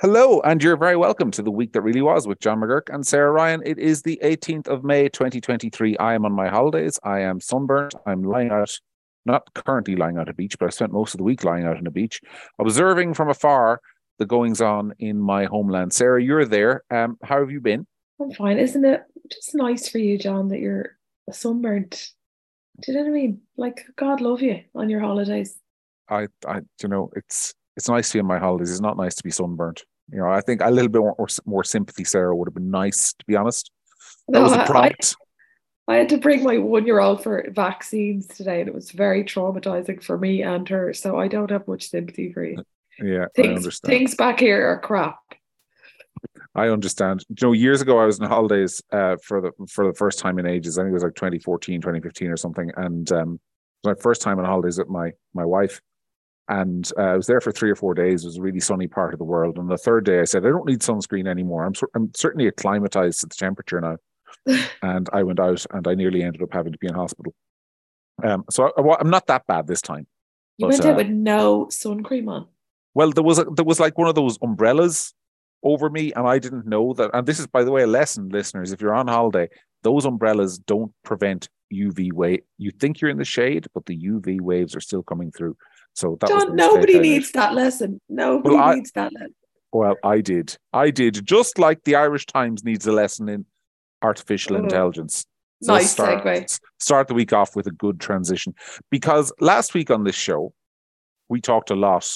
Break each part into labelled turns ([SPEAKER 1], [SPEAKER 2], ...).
[SPEAKER 1] Hello, and you're very welcome to the week that really was with John McGuirk and Sarah Ryan. It is the 18th of May, 2023. I am on my holidays. I am sunburnt. I'm lying out, not currently lying out at a beach, but I spent most of the week lying out on a beach, observing from afar the goings on in my homeland. Sarah, you're there. Um, how have you been?
[SPEAKER 2] I'm fine. Isn't it just nice for you, John, that you're sunburnt? Do you know what I mean? Like, God love you on your holidays.
[SPEAKER 1] I, I, you know, it's it's nice to be on my holidays. It's not nice to be sunburnt. You know, I think a little bit more, more sympathy, Sarah, would have been nice, to be honest. That no, was a prompt.
[SPEAKER 2] I, I had to bring my one year old for vaccines today, and it was very traumatizing for me and her. So I don't have much sympathy for you.
[SPEAKER 1] Yeah,
[SPEAKER 2] things,
[SPEAKER 1] I understand.
[SPEAKER 2] Things back here are crap.
[SPEAKER 1] I understand. You know, years ago I was on holidays uh, for the for the first time in ages. I think it was like 2014, 2015 or something. And um, it was my first time on holidays with my my wife. And uh, I was there for three or four days. It was a really sunny part of the world. And the third day, I said, I don't need sunscreen anymore. I'm, I'm certainly acclimatized to the temperature now. and I went out and I nearly ended up having to be in hospital. Um, so I, am not that bad this time.
[SPEAKER 2] You but, went out uh, with no sun cream on.
[SPEAKER 1] Well, there was a, there was like one of those umbrellas over me, and I didn't know that. And this is, by the way, a lesson, listeners. If you're on holiday, those umbrellas don't prevent UV wave. You think you're in the shade, but the UV waves are still coming through. So that
[SPEAKER 2] John, nobody needs that lesson. Nobody well, needs that lesson.
[SPEAKER 1] Well, I did. I did. Just like the Irish Times needs a lesson in artificial oh, intelligence.
[SPEAKER 2] So nice start, segue.
[SPEAKER 1] Start the week off with a good transition. Because last week on this show, we talked a lot,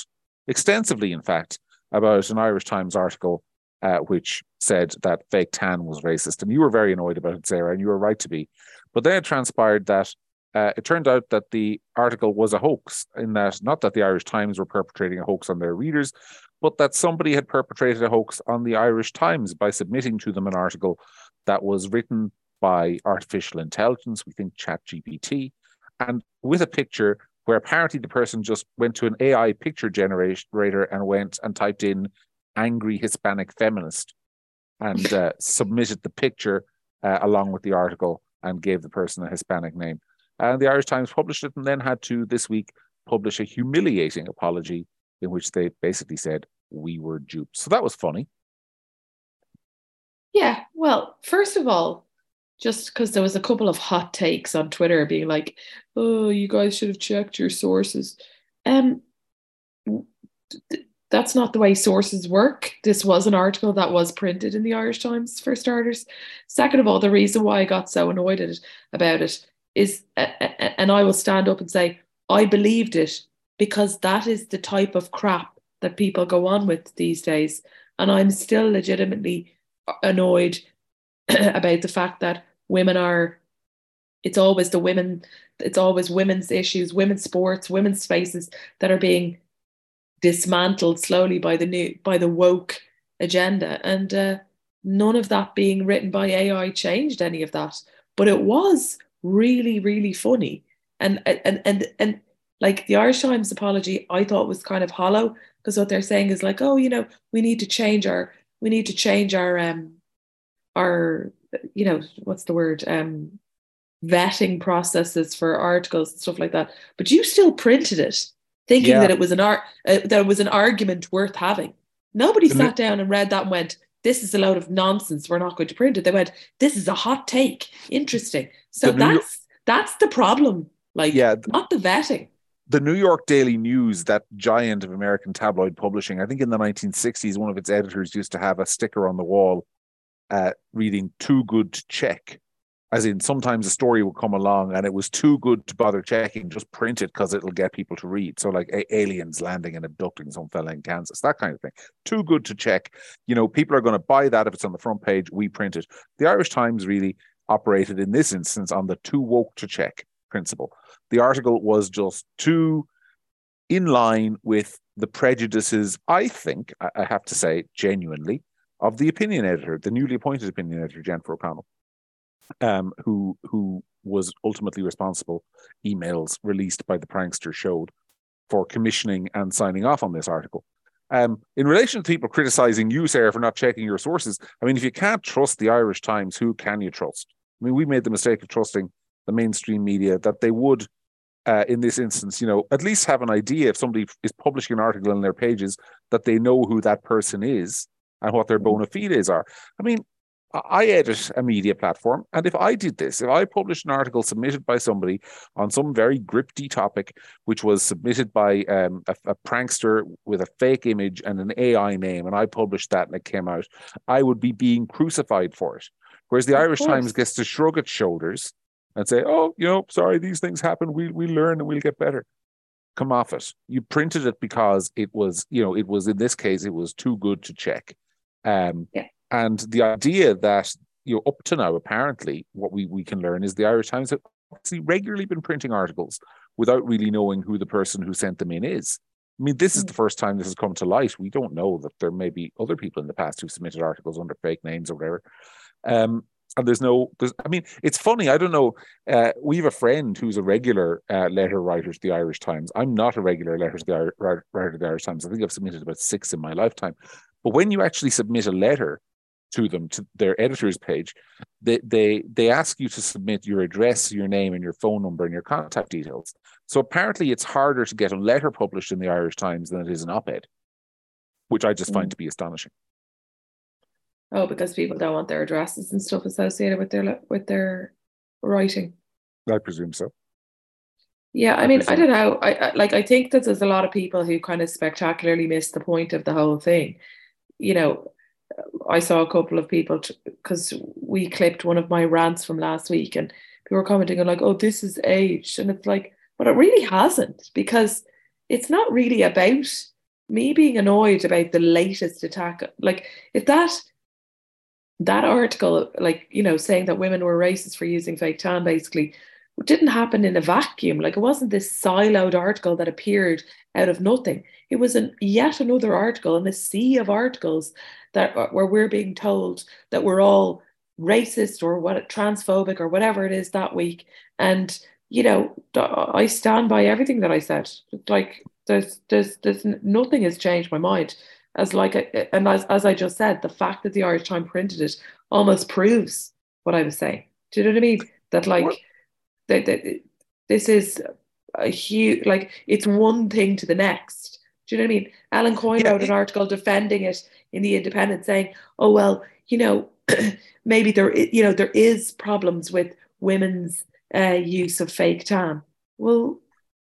[SPEAKER 1] extensively, in fact, about an Irish Times article uh, which said that fake tan was racist. And you were very annoyed about it, Sarah, and you were right to be. But then it transpired that uh, it turned out that the article was a hoax, in that not that the Irish Times were perpetrating a hoax on their readers, but that somebody had perpetrated a hoax on the Irish Times by submitting to them an article that was written by artificial intelligence, we think ChatGPT, and with a picture where apparently the person just went to an AI picture generator and went and typed in angry Hispanic feminist and uh, submitted the picture uh, along with the article and gave the person a Hispanic name. And the Irish Times published it and then had to this week publish a humiliating apology in which they basically said, We were duped. So that was funny.
[SPEAKER 2] Yeah. Well, first of all, just because there was a couple of hot takes on Twitter being like, oh, you guys should have checked your sources. Um, that's not the way sources work. This was an article that was printed in the Irish Times for starters. Second of all, the reason why I got so annoyed at it, about it is, and I will stand up and say, I believed it because that is the type of crap that people go on with these days. And I'm still legitimately annoyed about the fact that women are, it's always the women, it's always women's issues, women's sports, women's spaces that are being dismantled slowly by the new, by the woke agenda. And uh, none of that being written by AI changed any of that. But it was really, really funny. And and and and like the Irish Times apology, I thought was kind of hollow because what they're saying is like, oh, you know, we need to change our we need to change our um our you know what's the word um vetting processes for articles and stuff like that. But you still printed it, thinking yeah. that it was an art uh, that it was an argument worth having. Nobody sat down and read that and went, "This is a load of nonsense. We're not going to print it." They went, "This is a hot take. Interesting." So the that's York, that's the problem. Like, yeah, not the vetting.
[SPEAKER 1] The New York Daily News, that giant of American tabloid publishing, I think in the 1960s, one of its editors used to have a sticker on the wall uh, reading "Too good to check." As in, sometimes a story would come along and it was too good to bother checking, just print it because it'll get people to read. So, like a- aliens landing and abducting some fella in Kansas, that kind of thing. Too good to check. You know, people are going to buy that if it's on the front page. We print it. The Irish Times really operated in this instance on the too woke to check principle. The article was just too in line with the prejudices, I think, I have to say, genuinely, of the opinion editor, the newly appointed opinion editor, Jennifer O'Connell, um, who who was ultimately responsible, emails released by the prankster showed, for commissioning and signing off on this article. Um, in relation to people criticizing you, Sarah, for not checking your sources, I mean, if you can't trust the Irish Times, who can you trust? I mean, we made the mistake of trusting the mainstream media that they would uh, in this instance, you know, at least have an idea if somebody is publishing an article in their pages that they know who that person is and what their bona fides are. I mean, I edit a media platform, and if I did this, if I published an article submitted by somebody on some very gripty topic, which was submitted by um, a, a, prankster with a fake image and an AI name, and I published that and it came out, I would be being crucified for it. Whereas the of Irish course. Times gets to shrug its shoulders and say, "Oh, you know, sorry, these things happen. We we learn and we'll get better." Come off it. You printed it because it was, you know, it was in this case, it was too good to check. Um, yeah and the idea that you know, up to now, apparently, what we, we can learn is the Irish Times have actually regularly been printing articles without really knowing who the person who sent them in is. I mean, this is hmm. the first time this has come to light. We don't know that there may be other people in the past who submitted articles under fake names or whatever. Um, and there's no, there's, I mean, it's funny. I don't know. Uh, we have a friend who's a regular uh, letter writer to the Irish Times. I'm not a regular letter to the writer to the Irish Times. I think I've submitted about six in my lifetime. But when you actually submit a letter to them to their editor's page, they they they ask you to submit your address, your name, and your phone number and your contact details. So apparently, it's harder to get a letter published in the Irish Times than it is an op-ed, which I just mm. find to be astonishing.
[SPEAKER 2] Oh, because people don't want their addresses and stuff associated with their with their writing.
[SPEAKER 1] I presume so.
[SPEAKER 2] Yeah, I, I mean, presume. I don't know. I, I like. I think that there's a lot of people who kind of spectacularly miss the point of the whole thing. You know, I saw a couple of people because we clipped one of my rants from last week, and people were commenting on like, "Oh, this is aged," and it's like, but it really hasn't because it's not really about me being annoyed about the latest attack. Like, if that that article, like you know, saying that women were racist for using fake tan, basically didn't happen in a vacuum. Like it wasn't this siloed article that appeared out of nothing. It was an yet another article in a sea of articles that uh, where we're being told that we're all racist or what transphobic or whatever it is that week. And you know, I stand by everything that I said. Like there's there's there's nothing has changed my mind. As like and as as I just said, the fact that the Irish Times printed it almost proves what I was saying. Do you know what I mean? That like that, that this is a huge like it's one thing to the next. Do you know what I mean? Ellen Coyne yeah, wrote an article defending it in the Independent, saying, "Oh well, you know, maybe there you know there is problems with women's uh, use of fake tan." Well,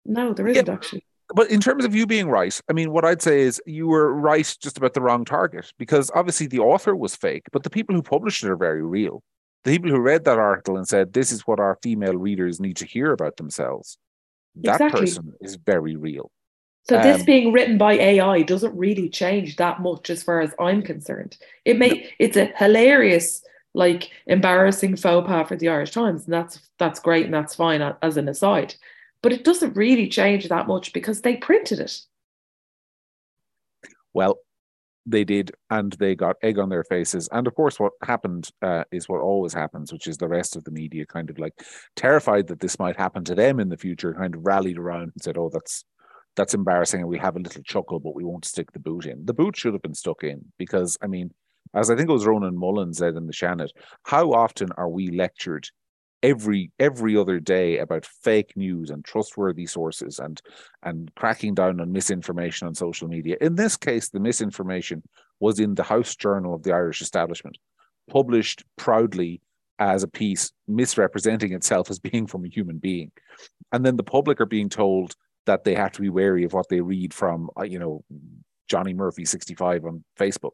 [SPEAKER 2] no, there isn't yeah, actually.
[SPEAKER 1] But in terms of you being right, I mean, what I'd say is you were right just about the wrong target because obviously the author was fake, but the people who published it are very real the people who read that article and said, This is what our female readers need to hear about themselves, that exactly. person is very real.
[SPEAKER 2] So um, this being written by AI doesn't really change that much as far as I'm concerned. It may no. it's a hilarious, like embarrassing faux pas for the Irish Times, and that's that's great and that's fine as an aside. But it doesn't really change that much because they printed it.
[SPEAKER 1] Well, they did, and they got egg on their faces. And of course, what happened uh, is what always happens, which is the rest of the media kind of like terrified that this might happen to them in the future, kind of rallied around and said, "Oh, that's that's embarrassing," and we have a little chuckle, but we won't stick the boot in. The boot should have been stuck in because, I mean, as I think it was Ronan Mullen said in the Seanad, how often are we lectured every every other day about fake news and trustworthy sources and and cracking down on misinformation on social media. In this case, the misinformation was in the House Journal of the Irish Establishment, published proudly as a piece misrepresenting itself as being from a human being. And then the public are being told that they have to be wary of what they read from, uh, you know, Johnny Murphy 65 on Facebook.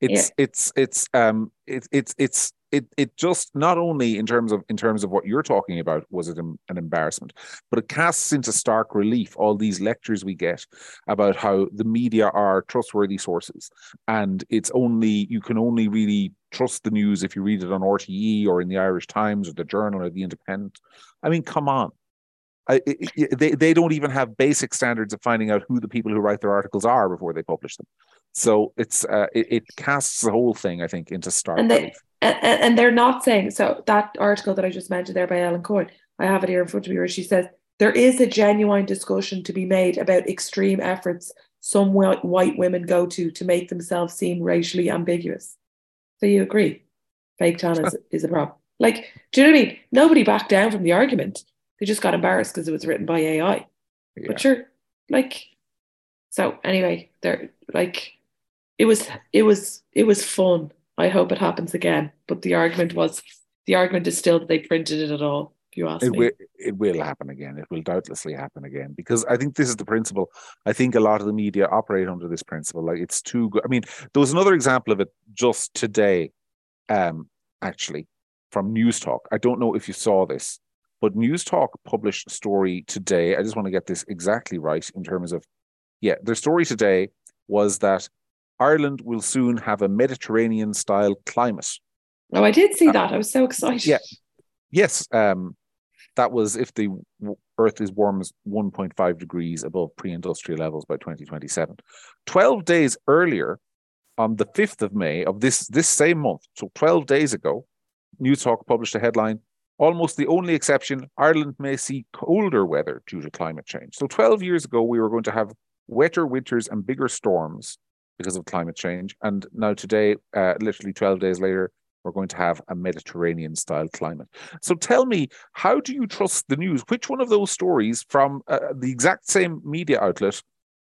[SPEAKER 1] It's yeah. it's it's um it's it's it's it it just not only in terms of in terms of what you're talking about was it an, embarrassment, but it casts into stark relief all these lectures we get about how the media are trustworthy sources, and it's only you can only really trust the news if you read it on RTE or in the Irish Times or the Journal or the Independent. I mean, come on. I, it, they they don't even have basic standards of finding out who the people who write their articles are before they publish them. So it's uh, it, it, casts the whole thing, I think, into stark
[SPEAKER 2] and
[SPEAKER 1] they, relief.
[SPEAKER 2] And, and they're not saying so. That article that I just mentioned there by Ellen Coyne, I have it here in front of me, where she says there is a genuine discussion to be made about extreme efforts some white women go to to make themselves seem racially ambiguous. So you agree? Fake tan is, is a problem. Like, do you know what I mean? Nobody backed down from the argument. They just got embarrassed because it was written by AI.
[SPEAKER 1] Yeah.
[SPEAKER 2] But sure, like so anyway, they're like it was it was it was fun. I hope it happens again. But the argument was the argument is still that they printed it at all, if you ask
[SPEAKER 1] it
[SPEAKER 2] me.
[SPEAKER 1] will it will happen again. It will doubtlessly happen again because I think this is the principle. I think a lot of the media operate under this principle. Like it's too good. I mean, there was another example of it just today, um, actually, from Newstalk. I don't know if you saw this, but Newstalk published a story today. I just want to get this exactly right in terms of, yeah, their story today was that Ireland will soon have a Mediterranean style climate.
[SPEAKER 2] Oh, I did see
[SPEAKER 1] Uh,
[SPEAKER 2] that. I was so excited.
[SPEAKER 1] yeah. Yes, um, that was if the Earth is warm as 1.5 degrees above pre-industrial levels by 2027. 12 days earlier, on the 5th of May of this this same month, so 12 days ago, Newstalk published a headline: "Almost the only exception: Ireland may see colder weather due to climate change." So 12 years ago, we were going to have wetter winters and bigger storms because of climate change, and now today, uh, literally 12 days later, we're going to have a Mediterranean style climate. So tell me, how do you trust the news? Which one of those stories from uh, the exact same media outlet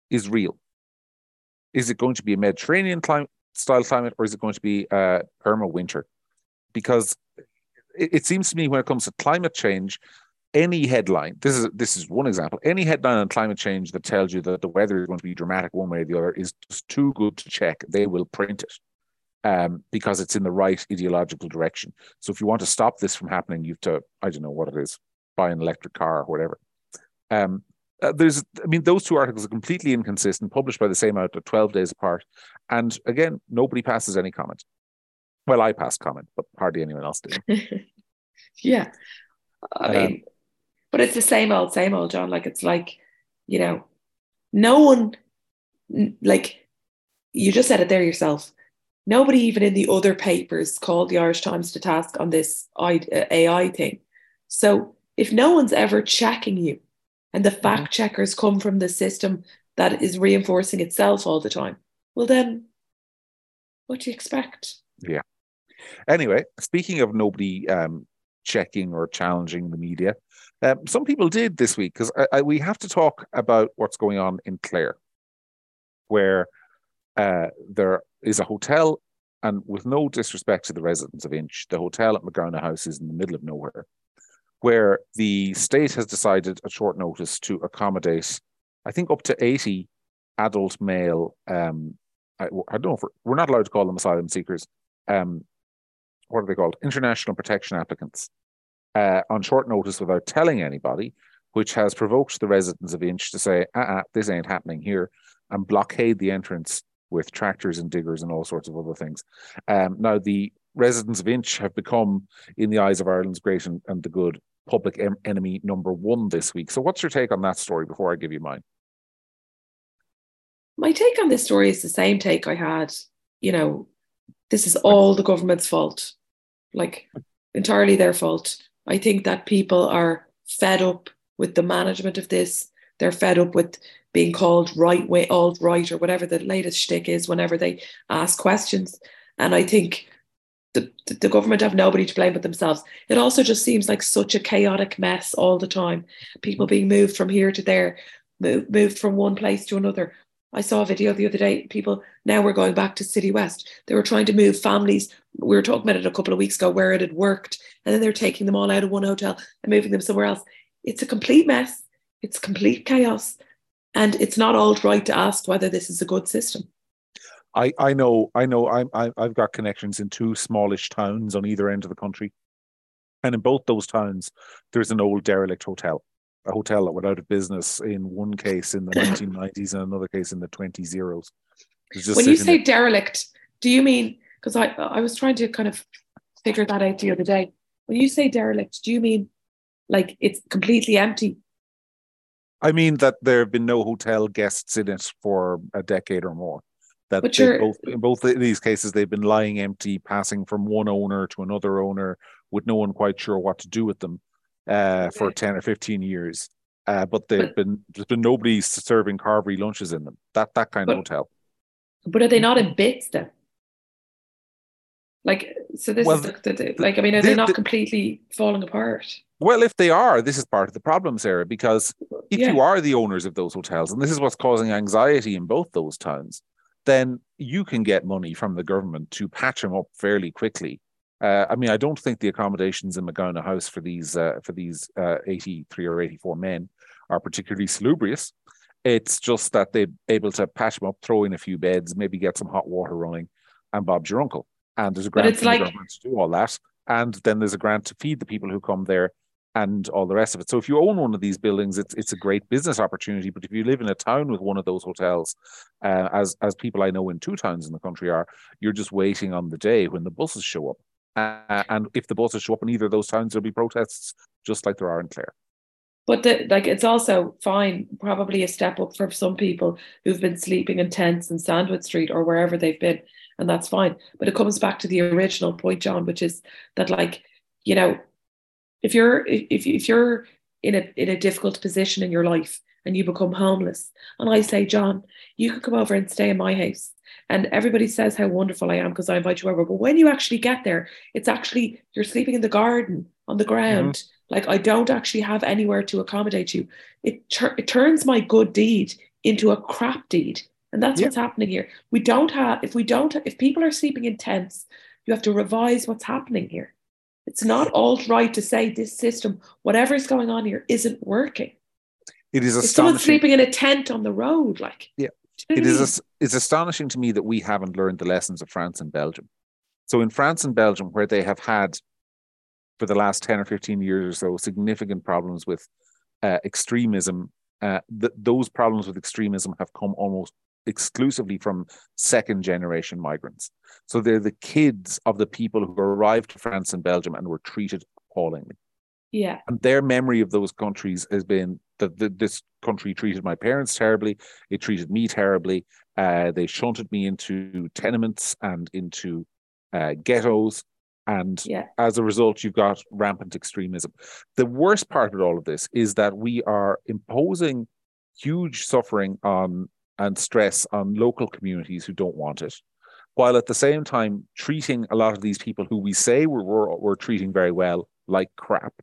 [SPEAKER 1] is real? Is it going to be a Mediterranean climate, style climate or is it going to be uh, perma winter? Because it, it seems to me when it comes to climate change, any headline, this is this is one example, any headline on climate change that tells you that the weather is going to be dramatic one way or the other is just too good to check. They will print it um, because it's in the right ideological direction. So if you want to stop this from happening, you have to, I don't know what it is, buy an electric car or whatever. Um, uh, there's, I mean, those two articles are completely inconsistent, published by the same outlet, 12 days apart. And again, nobody passes any comment. Well, I passed comment, but hardly anyone else did.
[SPEAKER 2] yeah. I
[SPEAKER 1] Um,
[SPEAKER 2] mean, but it's the same old, same old, John. Like it's like, you know, no one, like you just said it there yourself. Nobody even in the other papers called the Irish Times to task on this uh, AI thing. So if no one's ever checking you, and the fact checkers come from the system that is reinforcing itself all the time, well then, what do you expect? Yeah.
[SPEAKER 1] Anyway, speaking of nobody um, checking or challenging the media, um, some people did this week because we have to talk about what's going on in Clare, where uh, there is a hotel, and with no disrespect to the residents of Inch, the hotel at Magowna House is in the middle of nowhere, where the state has decided at short notice to accommodate, I think, up to 80 adult male. Um, I, I don't know if we're, we're not allowed to call them asylum seekers. Um, what are they called? International protection applicants uh, on short notice without telling anybody, which has provoked the residents of Inch to say, uh uh this ain't happening here, and blockade the entrance with tractors and diggers and all sorts of other things. Um, now, the residents of Inch have become, in the eyes of Ireland's great and, and the good, public em- enemy number one this week. So, what's your take on that story before I give you mine?
[SPEAKER 2] My take on this story is the same take I had. You know, this is all the government's fault, like entirely their fault. I think that people are fed up with the management of this. They're fed up with being called right way, alt right, or whatever the latest shtick is whenever they ask questions. And I think the, the government have nobody to blame but themselves. It also just seems like such a chaotic mess all the time. People being moved from here to there, moved from one place to another. I saw a video the other day. People now we're going back to Citywest. They were trying to move families. We were talking about it a couple of weeks ago where it had worked, and then they're taking them all out of one hotel and moving them somewhere else. It's a complete mess. It's complete chaos, and it's not all right to ask whether this is a good system.
[SPEAKER 1] I, I know, I know, I'm, I, I've got connections in two smallish towns on either end of the country. And in both those towns, there's an old derelict hotel, a hotel that went out of business in one case in the 1990s and another case in the 20 zeros.
[SPEAKER 2] When you say there. derelict, do you mean, because I, I was trying to kind of figure that out the other day. When you say derelict, do you mean like it's completely empty?
[SPEAKER 1] I mean that there have been no hotel guests in it for a decade or more that both in both of these cases they've been lying empty, passing from one owner to another owner with no one quite sure what to do with them uh, for
[SPEAKER 2] Okay.
[SPEAKER 1] ten or fifteen years. Uh, but they've
[SPEAKER 2] But-
[SPEAKER 1] been there's been nobody serving carvery lunches in them. That that kind of hotel.
[SPEAKER 2] But are they not in bits then? Like, so this
[SPEAKER 1] Well,
[SPEAKER 2] is the, the, like, I mean, are they
[SPEAKER 1] the-
[SPEAKER 2] not completely falling apart?
[SPEAKER 1] Well, if they are, this is part of the problem, Sarah, because if
[SPEAKER 2] Yeah.
[SPEAKER 1] you are the owners of those hotels, and this is what's causing anxiety in both those towns, then you can get money from the government to patch them up fairly quickly. Uh, I mean, I don't think the accommodations in Magowna House for these uh, for these uh, eighty three or eighty four men are particularly salubrious. It's just that they're able to patch them up, throw in a few beds, maybe get some hot water running, and Bob's your uncle. And there's a grant
[SPEAKER 2] like-
[SPEAKER 1] the government to do all that, and then there's a grant to feed the people who come there and all the rest of it. So if you own one of these buildings, it's it's a great business opportunity. But if you live in a town with one of those hotels, uh, as as people I know in two towns in the country are, you're just waiting on the day when the buses show up. Uh, and if the buses show up in either of those towns, there'll be protests just like there are in Clare.
[SPEAKER 2] But the, like, it's also fine, probably a step up for some people who've been sleeping in tents in Sandwith Street or wherever they've been, and that's fine. But it comes back to the original point, John, which is that, like, you know, if you're if if you're in a in a difficult position in your life and you become homeless, and I say, John, you could come over and stay in my house. And everybody says how wonderful I am because I invite you over. But when you actually get there, it's actually you're sleeping in the garden on the mm-hmm. ground. Like I don't actually have anywhere to accommodate you. It, tur- it turns my good deed into a crap deed. And that's
[SPEAKER 1] Yeah.
[SPEAKER 2] what's happening here. We don't have, if we don't, if people are sleeping in tents, you have to revise what's happening here. It's not all right to say this system, whatever is going on here, isn't working.
[SPEAKER 1] It is
[SPEAKER 2] If someone's sleeping in a tent on the road, like,
[SPEAKER 1] Yeah.
[SPEAKER 2] Do you know
[SPEAKER 1] It is it's astonishing to me that we haven't learned the lessons of France and Belgium. So in France and Belgium, where they have had for the last 10 or 15 years or so significant problems with uh, extremism, uh, th- those problems with extremism have come almost exclusively from second generation migrants. So they're the kids of the people who arrived to France and Belgium and were treated appallingly
[SPEAKER 2] yeah,
[SPEAKER 1] and their memory of those countries has been that th- this country treated my parents terribly. It treated me terribly. Uh, they shunted me into tenements and into uh, ghettos. And
[SPEAKER 2] yeah,
[SPEAKER 1] as a result you've got rampant extremism. The worst part of all of this is that we are imposing huge suffering on and stress on local communities who don't want it while at the same time treating a lot of these people who we say we're, we're, we're treating very well like crap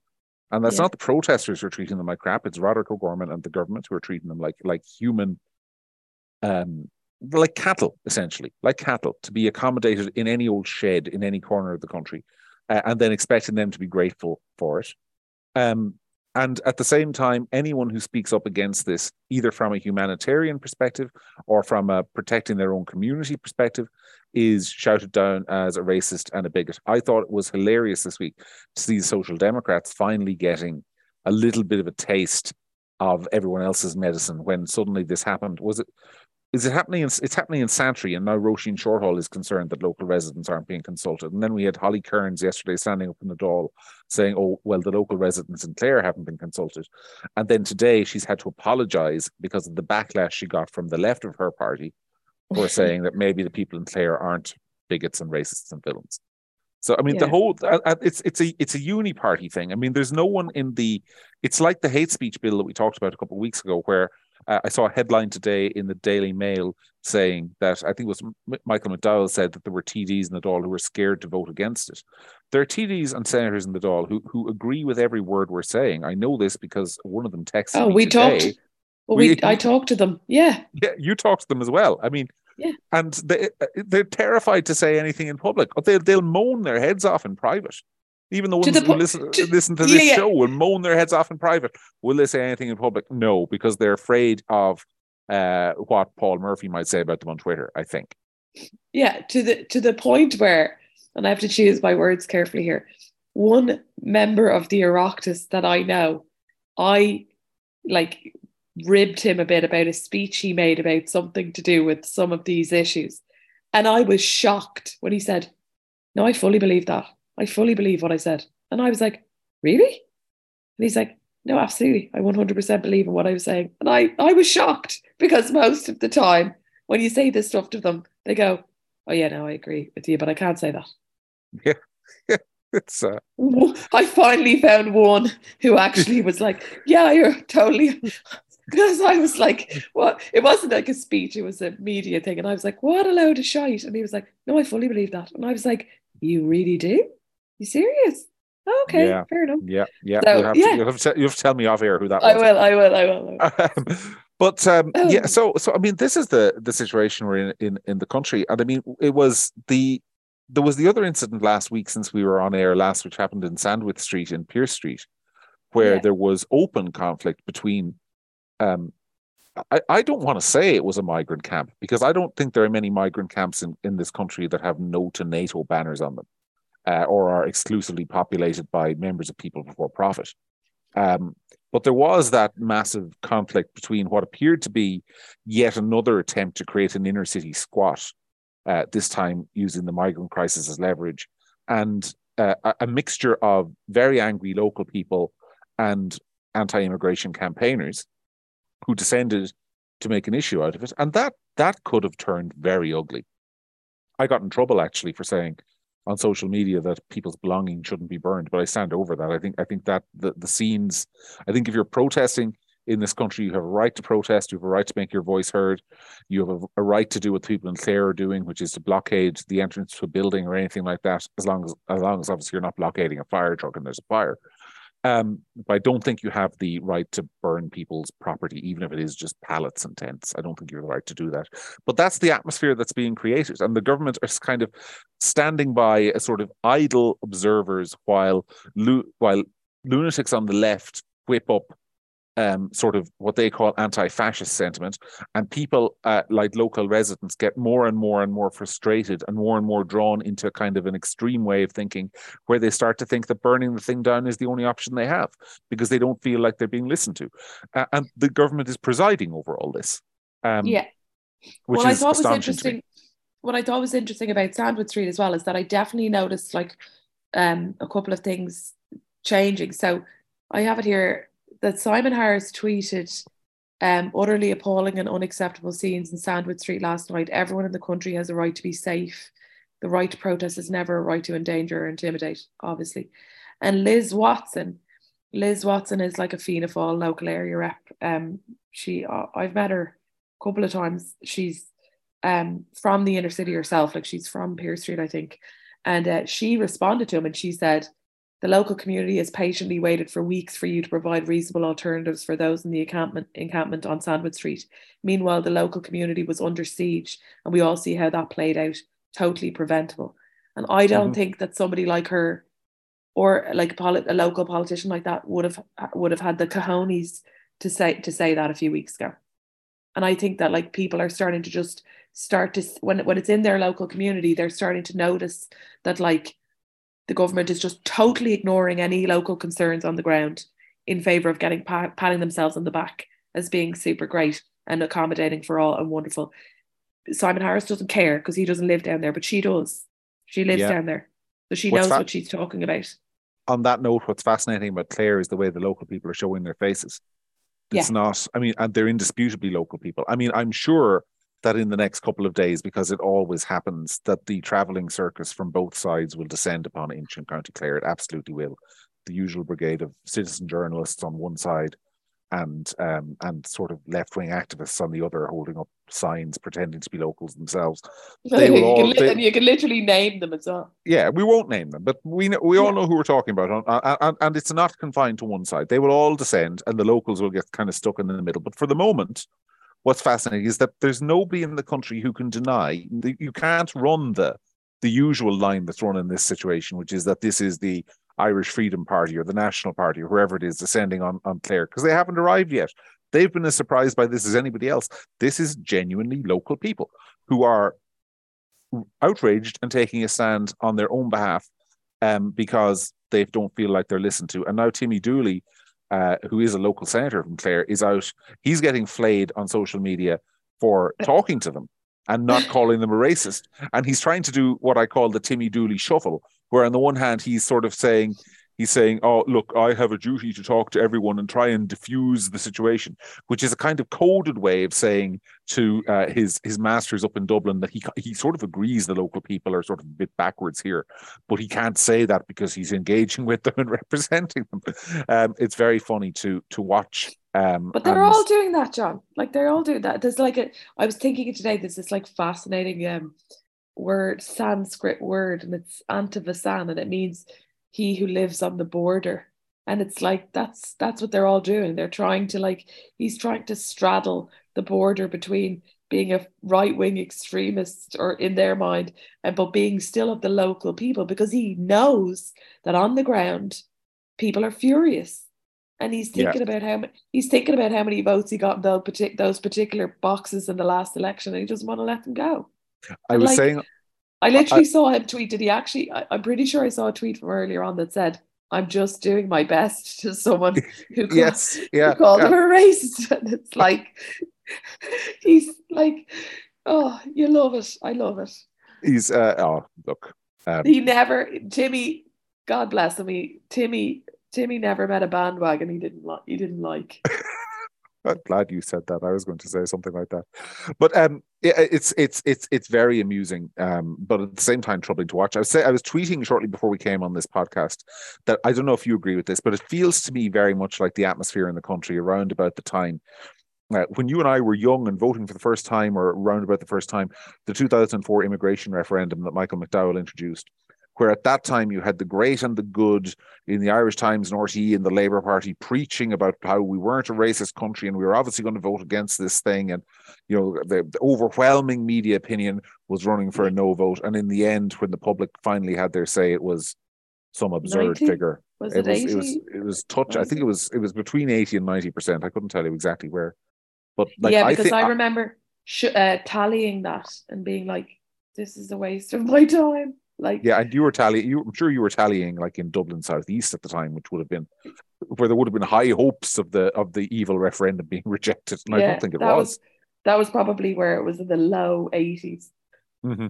[SPEAKER 1] and that's
[SPEAKER 2] Yeah.
[SPEAKER 1] not the protesters who are treating them like crap. It's Roderick O'Gorman and the government who are treating them like like human, um, like cattle, essentially, like cattle to be accommodated in any old shed in any corner of the country, uh, and then expecting them to be grateful for it. Um, and at the same time, anyone who speaks up against this, either from a humanitarian perspective or from a protecting their own community perspective, is shouted down as a racist and a bigot. I thought it was hilarious this week to see the Social Democrats finally getting a little bit of a taste of everyone else's medicine when suddenly this happened. Was it? Is it happening? In, it's happening in Santry, and now Roisin Shortall is concerned that local residents aren't being consulted. And then we had Holly Cairns yesterday standing up in the Dáil saying, "Oh, well, the local residents in Clare haven't been consulted." And then today she's had to apologise because of the backlash she got from the left of her party for saying that maybe the people in Clare aren't bigots and racists and villains. So I mean, the whole uh, uh, it's it's a it's a uni party thing. I mean, there's no one in the. It's like the hate speech bill that we talked about a couple of weeks ago, where uh, I saw a headline today in the Daily Mail saying that I think it was M- Michael McDowell said that there were TDs in the Dáil who were scared to vote against it. There are TDs and senators in the Dáil who who agree with every word we're saying. I know this because one of them texted
[SPEAKER 2] Oh,
[SPEAKER 1] me
[SPEAKER 2] we
[SPEAKER 1] today.
[SPEAKER 2] talked. Well, we,
[SPEAKER 1] We-
[SPEAKER 2] I talked to them. Yeah,
[SPEAKER 1] Yeah, you talked to them as well. I mean,
[SPEAKER 2] Yeah.
[SPEAKER 1] and they they're terrified to say anything in public. They'll they'll moan their heads off in private. Even the ones
[SPEAKER 2] the
[SPEAKER 1] who
[SPEAKER 2] po-
[SPEAKER 1] listen
[SPEAKER 2] to-
[SPEAKER 1] listen to this
[SPEAKER 2] yeah.
[SPEAKER 1] show will moan their heads off in private. Will they say anything in public? No, because they're afraid of uh, what Paul Murphy might say about them on Twitter. I think.
[SPEAKER 2] yeah. To the to the point where, and I have to choose my words carefully here. One member of the Oireachtas that I know, I like ribbed him a bit about a speech he made about something to do with some of these issues, and I was shocked when he said, "No, I fully believe that. I fully believe what I said." And I was like, "Really?" And he's like, no, absolutely. I 100% believe in what I was saying. And I, I was shocked because most of the time when you say this stuff to them, they go, oh, yeah, no, I agree with you, but I can't say that. Yeah.
[SPEAKER 1] It's uh,
[SPEAKER 2] I finally found one who actually was like, yeah, you're totally. Because I was like, what? It wasn't like a speech, it was a media thing. And I was like, what a load of shite. And he was like, no, I fully believe that. And I was like, You really do? You serious? Okay,
[SPEAKER 1] Yeah.
[SPEAKER 2] fair enough.
[SPEAKER 1] Yeah, yeah.
[SPEAKER 2] So,
[SPEAKER 1] you, have
[SPEAKER 2] yeah.
[SPEAKER 1] To, you, have to, you have to tell me off air who that
[SPEAKER 2] I
[SPEAKER 1] was.
[SPEAKER 2] will, I will, I will. I will.
[SPEAKER 1] Um, but um, yeah,
[SPEAKER 2] Oh.
[SPEAKER 1] so so I mean, this is the the situation we're in, in in the country, and I mean, it was the there was the other incident last week since we were on air last, which happened in Sandwith Street and Pearse Street, where
[SPEAKER 2] Yeah.
[SPEAKER 1] there was open conflict between. Um, I, I don't want to say it was a migrant camp because I don't think there are many migrant camps in, in this country that have no to NATO banners on them uh, or are exclusively populated by members of people before profit. Um, but there was that massive conflict between what appeared to be yet another attempt to create an inner city squat, uh, this time using the migrant crisis as leverage, and uh, a, a mixture of very angry local people and anti immigration campaigners who descended to make an issue out of it. And that that could have turned very ugly. I got in trouble actually for saying on social media that people's belongings shouldn't be burned, but I stand over that. I think I think that the, the scenes I think if you're protesting in this country, you have a right to protest, you have a right to make your voice heard, you have a, a right to do what people in Clare are doing, which is to blockade the entrance to a building or anything like that, as long as as long as obviously you're not blockading a fire truck and there's a fire. Um, but I don't think you have the right to burn people's property, even if it is just pallets and tents. I don't think you have the right to do that. But that's the atmosphere that's being created, and the government is kind of standing by as sort of idle observers while while lunatics on the left whip up um, sort of what they call anti-fascist sentiment, and people uh, like local residents get more and more and more frustrated and more and more drawn into a kind of an extreme way of thinking, where they start to think that burning the thing down is the only option they have because they don't feel like they're being listened to, uh, and the government is presiding over all this. Um,
[SPEAKER 2] yeah.
[SPEAKER 1] which
[SPEAKER 2] what I thought was
[SPEAKER 1] astonishing to me.
[SPEAKER 2] interesting, what I thought was interesting about Sandwith Street as well is that I definitely noticed like um, a couple of things changing. So I have it here that Simon Harris tweeted um, utterly appalling and unacceptable scenes in Sandwith Street last night. Everyone in the country has a right to be safe. The right to protest is never a right to endanger or intimidate, obviously. And Liz Watson, Liz Watson is like a Fianna Fáil local area rep. Um, she, uh, I've met her a couple of times. She's um, from the inner city herself, like she's from Pier Street, I think. And uh, she responded to him and she said, the local community has patiently waited for weeks for you to provide reasonable alternatives for those in the encampment, encampment on Sandwith Street. Meanwhile, the local community was under siege, and we all see how that played out. Totally preventable. And I don't
[SPEAKER 1] Mhm.
[SPEAKER 2] think that somebody like her, or like a, a local politician like that, would have would have had the cojones to say to say that a few weeks ago. And I think that like people are starting to just start to when when it's in their local community, they're starting to notice that like the government is just totally ignoring any local concerns on the ground in favor of getting patting themselves on the back as being super great and accommodating for all and wonderful. Simon Harris doesn't care because he doesn't live down there, but she does. She lives
[SPEAKER 1] Yeah.
[SPEAKER 2] down there, so she
[SPEAKER 1] What's
[SPEAKER 2] knows
[SPEAKER 1] that?
[SPEAKER 2] what she's talking about.
[SPEAKER 1] on that note, what's fascinating about Clare is the way the local people are showing their faces. It's not, I mean, and they're indisputably local people. I mean, I'm sure that in the next couple of days, because it always happens, that the travelling circus from both sides will descend upon ancient County Clare. It absolutely will. The usual brigade of citizen journalists on one side and um, and sort of left wing activists on the other, holding up signs pretending to be locals themselves. They will
[SPEAKER 2] you,
[SPEAKER 1] all-
[SPEAKER 2] can li-
[SPEAKER 1] they-
[SPEAKER 2] you can literally name them as well.
[SPEAKER 1] yeah, we won't name them, but we know, we all
[SPEAKER 2] Yeah.
[SPEAKER 1] know who we're talking about, and- and, and, and it's not confined to one side. They will all descend, and the locals will get kind of stuck in the middle. But for the moment, what's fascinating is that there's nobody in the country who can deny that you can't run the the usual line that's run in this situation, which is that this is the Irish Freedom Party or the National Party or whoever it is descending on on Clare because they haven't arrived yet. They've been as surprised by this as anybody else. This is genuinely local people who are outraged and taking a stand on their own behalf um, because they don't feel like they're listened to. And now Timmy Dooley, uh, who is a local senator from Clare, is out. He's getting flayed on social media for talking to them and not calling them a racist. And he's trying to do what I call the Timmy Dooley shuffle, where on the one hand he's sort of saying, he's saying, "Oh, look, I have a duty to talk to everyone and try and diffuse the situation," which is a kind of coded way of saying to uh, his his masters up in Dublin that he he sort of agrees the local people are sort of a bit backwards here, but he can't say that because he's engaging with them and representing them. Um, it's very funny to to watch. Um,
[SPEAKER 2] But they're
[SPEAKER 1] and-
[SPEAKER 2] all doing that, John. Like they're all doing that. There's like a. I was thinking today. There's this like fascinating um word, Sanskrit word, and it's Antevasin, and it means he who lives on the border. And it's like that's that's what they're all doing. They're trying to like he's trying to straddle the border between being a right wing extremist or in their mind, and but being still of the local people because he knows that on the ground people are furious and he's thinking yeah. about how he's thinking about how many votes he got in those, partic- those particular boxes in the last election, and he doesn't want to let them go.
[SPEAKER 1] I was like, saying,
[SPEAKER 2] I literally I, saw him tweet. Did he actually? I, am pretty sure I saw a tweet from earlier on that said, "I'm just doing my best" to someone who called,
[SPEAKER 1] yes, yeah,
[SPEAKER 2] who called
[SPEAKER 1] yeah.
[SPEAKER 2] him a racist, and it's like he's like, oh, you love it. I love it.
[SPEAKER 1] He's uh, oh look,
[SPEAKER 2] um, he never Timmy. God bless him. He Timmy Timmy never met a bandwagon he didn't like. He didn't like.
[SPEAKER 1] I'm glad you said that. I was going to say something like that, but um, it's it's it's it's very amusing, um, but at the same time troubling to watch. I was say I was tweeting shortly before we came on this podcast that I don't know if you agree with this, but it feels to me very much like the atmosphere in the country around about the time uh, when you and I were young and voting for the first time, or around about the first time, the 2004 immigration referendum that Michael McDowell introduced where at that time you had the great and the good in the Irish Times and RTE and the Labour Party preaching about how we weren't a racist country and we were obviously going to vote against this thing. And, you know, the, the overwhelming media opinion was running for a no vote. And in the end, when the public finally had their say, it was some absurd
[SPEAKER 2] 90?
[SPEAKER 1] figure.
[SPEAKER 2] Was it, it, was, 80?
[SPEAKER 1] it was it was touch. I think it was it was between 80 and 90 percent. I couldn't tell you exactly where. But like,
[SPEAKER 2] yeah, because I,
[SPEAKER 1] I
[SPEAKER 2] remember sh- uh, tallying that and being like, this is a waste of my time. Like
[SPEAKER 1] yeah, and you were tallying. You, I'm sure you were tallying like in Dublin Southeast at the time, which would have been where there would have been high hopes of the of the evil referendum being rejected, and yeah, I don't think it
[SPEAKER 2] was.
[SPEAKER 1] was.
[SPEAKER 2] That was probably where it was in the low 80s.
[SPEAKER 1] Mm-hmm.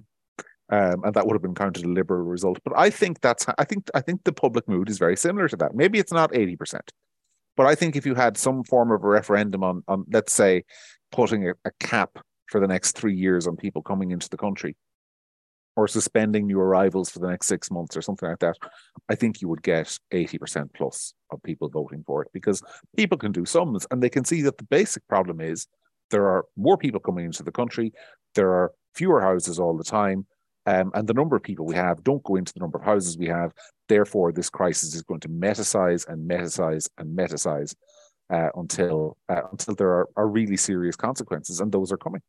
[SPEAKER 1] Um, and that would have been counted a liberal result. But I think that's I think I think the public mood is very similar to that. Maybe it's not eighty percent, but I think if you had some form of a referendum on on let's say putting a, a cap for the next three years on people coming into the country, or suspending new arrivals for the next six months or something like that, I think you would get 80% plus of people voting for it because people can do sums and they can see that the basic problem is there are more people coming into the country, there are fewer houses all the time, um, and the number of people we have don't go into the number of houses we have. Therefore, this crisis is going to metasize and metasize and metasize uh, until uh, until there are, are really serious consequences, and those are coming.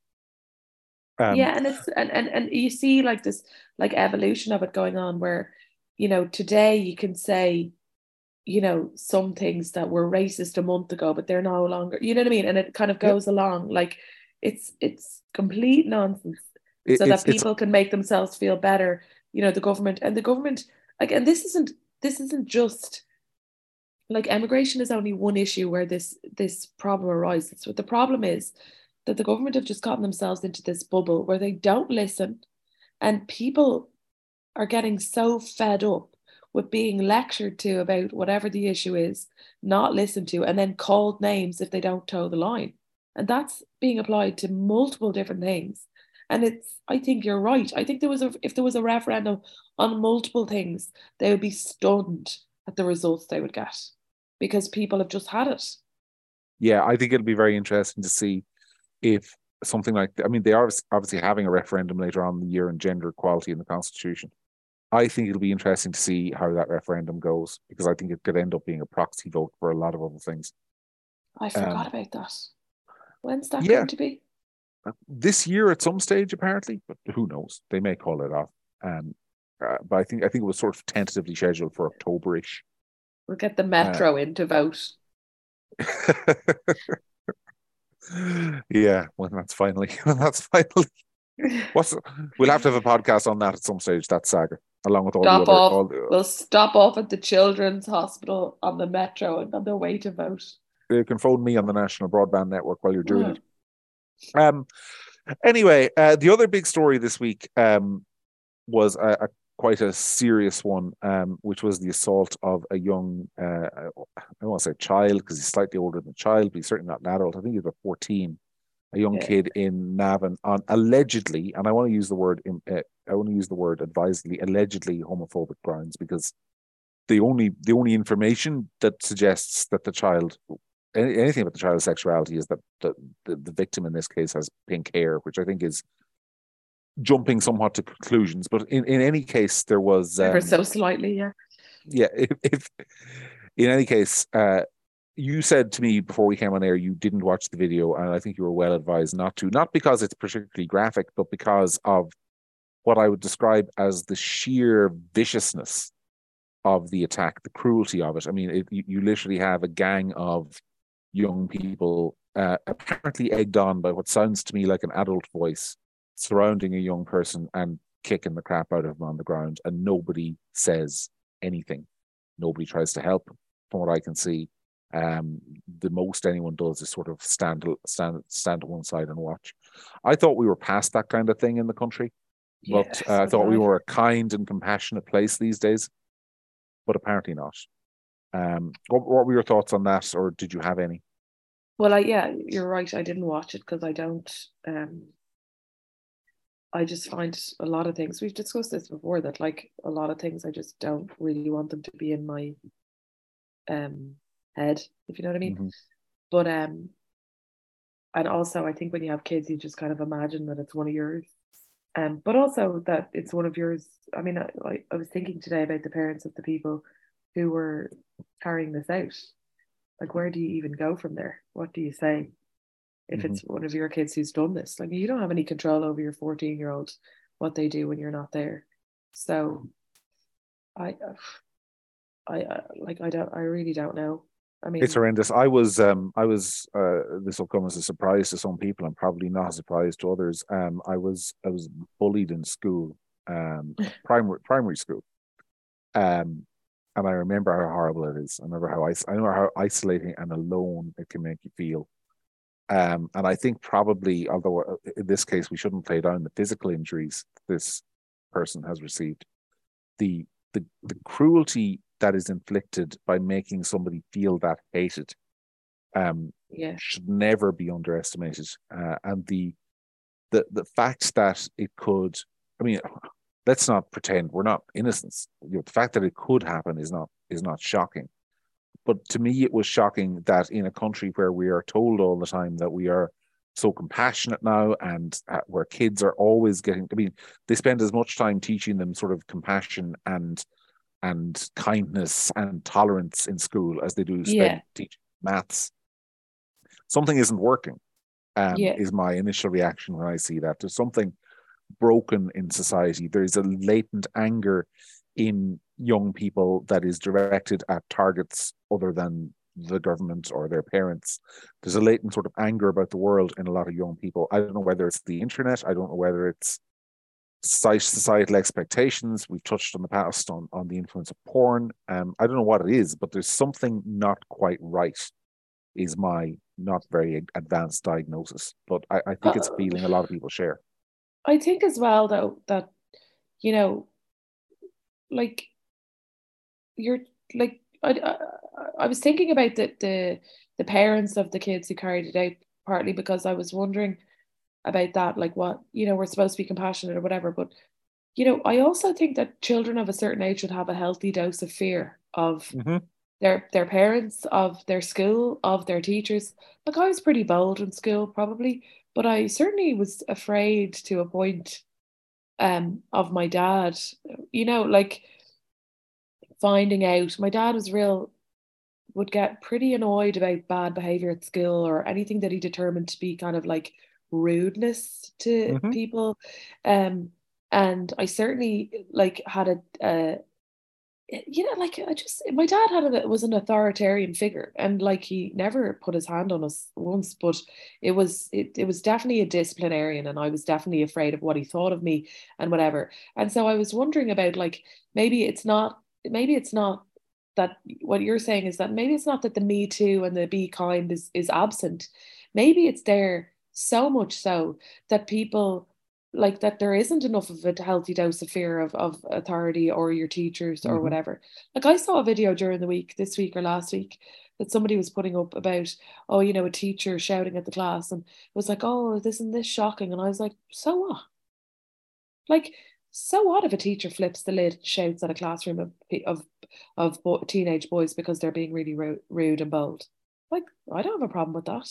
[SPEAKER 2] Um, yeah, and it's and, and and you see like this like evolution of it going on where, you know, today you can say, you know, some things that were racist a month ago, but they're no longer. You know what I mean? And it kind of goes yep. along like it's it's complete nonsense, it, so that people can make themselves feel better. You know, the government and the government again. This isn't this isn't just like emigration is only one issue where this this problem arises. What the problem is that the government have just gotten themselves into this bubble where they don't listen and people are getting so fed up with being lectured to about whatever the issue is, not listened to, and then called names if they don't toe the line. And that's being applied to multiple different things. And it's, I think you're right. I think there was a, if there was a referendum on multiple things, they would be stunned at the results they would get because people have just had it.
[SPEAKER 1] Yeah, I think it'll be very interesting to see if something like I mean they are obviously having a referendum later on in the year on gender equality in the constitution. I think it'll be interesting to see how that referendum goes because I think it could end up being a proxy vote for a lot of other things.
[SPEAKER 2] I forgot um, about that. When's that yeah, going to be?
[SPEAKER 1] This year at some stage, apparently, but who knows? They may call it off. Um, uh, but I think I think it was sort of tentatively scheduled for Octoberish.
[SPEAKER 2] We'll get the metro uh, in to vote.
[SPEAKER 1] yeah, when that's finally when that's finally what's we'll have to have a podcast on that at some stage, that saga, along with all
[SPEAKER 2] stop
[SPEAKER 1] the other
[SPEAKER 2] off.
[SPEAKER 1] all the,
[SPEAKER 2] we'll stop off at the children's hospital on the metro and on the way to vote.
[SPEAKER 1] You can phone me on the National Broadband Network while you're doing it. Um anyway, uh, the other big story this week um was a, a quite a serious one, um, which was the assault of a young, uh, I don't want to say child because he's slightly older than a child, but he's certainly not an adult. I think he's about 14, a young yeah. kid in Navan on allegedly, and I want to use the word, uh, I want to use the word advisedly, allegedly homophobic grounds because the only the only information that suggests that the child anything about the child's sexuality is that the, the, the victim in this case has pink hair, which I think is jumping somewhat to conclusions. But in, in any case, there was
[SPEAKER 2] um, so slightly, yeah.
[SPEAKER 1] Yeah, if, if in any case, uh, you said to me before we came on air you didn't watch the video, and I think you were well advised not to. Not because it's particularly graphic, but because of what I would describe as the sheer viciousness of the attack, the cruelty of it. I mean, it, you, you, literally have a gang of young people, uh, apparently egged on by what sounds to me like an adult voice, surrounding a young person and kicking the crap out of him on the ground, and nobody says anything. Nobody tries to help, from what I can see. Um, the most anyone does is sort of stand stand stand to one side and watch. I thought we were past that kind of thing in the country, but yes, uh, I thought we were a kind and compassionate place these days, but apparently not. Um, what, what were your thoughts on that, or did you have any?
[SPEAKER 2] Well, I yeah, you're right. I didn't watch it because I don't. Um, I just find a lot of things we've discussed this before that like a lot of things I just don't really want them to be in my um head, if you know what I mean. Mm-hmm. But um and also I think when you have kids you just kind of imagine that it's one of yours. Um but also that it's one of yours. I mean I, I was thinking today about the parents of the people who were carrying this out. Like where do you even go from there? What do you say? If mm-hmm. it's one of your kids who's done this, like you don't have any control over your 14 year old, what they do when you're not there. So I, I, I like I don't I really don't know. I mean,
[SPEAKER 1] it's horrendous. I was, um, I was. Uh, this will come as a surprise to some people, and probably not a surprise to others. Um, I was, I was bullied in school, um, primary primary school, um, and I remember how horrible it is. I remember how I, I remember how isolating and alone it can make you feel. Um, and I think probably, although uh, in this case we shouldn't play down the physical injuries this person has received, the the the cruelty that is inflicted by making somebody feel that hated um,
[SPEAKER 2] yeah.
[SPEAKER 1] should never be underestimated. Uh, and the the the fact that it could, I mean, let's not pretend we're not innocents. You know, the fact that it could happen is not is not shocking. But to me, it was shocking that in a country where we are told all the time that we are so compassionate now and uh, where kids are always getting i mean they spend as much time teaching them sort of compassion and and kindness and tolerance in school as they do spend yeah. teaching maths. Something isn't working. Um, yeah. Is my initial reaction when I see that there's something broken in society. There is a latent anger in young people that is directed at targets other than the government or their parents. There's a latent sort of anger about the world in a lot of young people. I don't know whether it's the internet. I don't know whether it's societal expectations. We've touched on the past on, on the influence of porn. Um, I don't know what it is, but there's something not quite right, is my not very advanced diagnosis. But I, I think it's a feeling a lot of people share.
[SPEAKER 2] I think as well, though, that, you know, like you're like, I, I, I was thinking about the, the, the parents of the kids who carried it out, partly because I was wondering about that, like what, you know, we're supposed to be compassionate or whatever. But, you know, I also think that children of a certain age should have a healthy dose of fear of mm-hmm. their their parents, of their school, of their teachers. Like I was pretty bold in school, probably, but I certainly was afraid to a point um of my dad. You know, like finding out my dad was real would get pretty annoyed about bad behavior at school or anything that he determined to be kind of like rudeness to mm-hmm. people um and i certainly like had a uh, you know like i just my dad had a was an authoritarian figure and like he never put his hand on us once but it was it, it was definitely a disciplinarian and i was definitely afraid of what he thought of me and whatever. And so i was wondering about like maybe it's not maybe it's not that what you're saying is that maybe it's not that the me too and the be kind is is absent. Maybe it's there so much so that people like that there isn't enough of a healthy dose of fear of, of authority or your teachers or mm-hmm. whatever. Like I saw a video during the week, this week or last week, that somebody was putting up about, oh, you know, a teacher shouting at the class and it was like, oh, this isn't this shocking? And I was like, so what? Like, so what if a teacher flips the lid and shouts at a classroom of of, of bo- teenage boys because they're being really rude and bold? Like, I don't have a problem with that.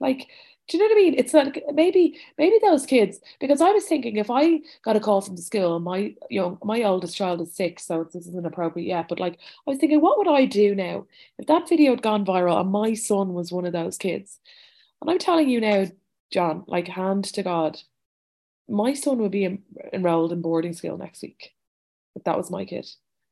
[SPEAKER 2] Like, do you know what I mean? It's like maybe maybe those kids because I was thinking if I got a call from the school, my you know my oldest child is six, so this isn't appropriate yet. But like I was thinking, what would I do now if that video had gone viral and my son was one of those kids? And I'm telling you now, John, like hand to God, my son would be enrolled in boarding school next week if that was my kid.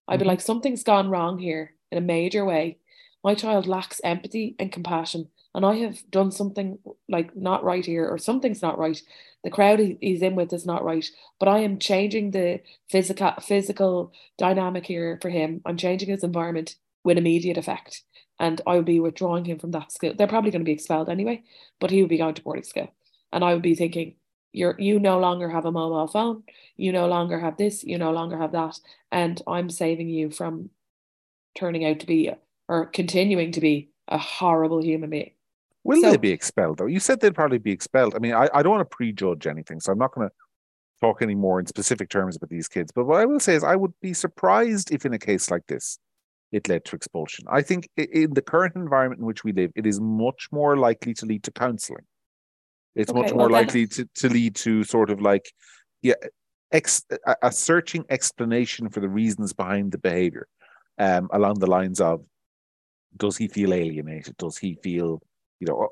[SPEAKER 2] I'd be mm-hmm. like, something's gone wrong here in a major way. My child lacks empathy and compassion, and I have done something like not right here, or something's not right. The crowd he's in with is not right, but I am changing the physical physical dynamic here for him. I'm changing his environment with immediate effect, and I would be withdrawing him from that school. They're probably going to be expelled anyway, but he would be going to boarding school, and I would be thinking, you're you no longer have a mobile phone. You no longer have this. You no longer have that. And i'm saving you from turning out to be or continuing to be a horrible human being
[SPEAKER 1] will so, they be expelled though? You said they'd probably be expelled. I mean i, I don't want to prejudge anything so i'm not going to talk any more in specific terms about these kids. But what i will say is i would be surprised if in a case like this it led to expulsion. I think in the current environment in which we live it is much more likely to lead to counseling it's okay, much more well, likely to, to lead to sort of like, yeah, ex, a, a searching explanation for the reasons behind the behavior, um, along the lines of, does he feel alienated? Does he feel, you know,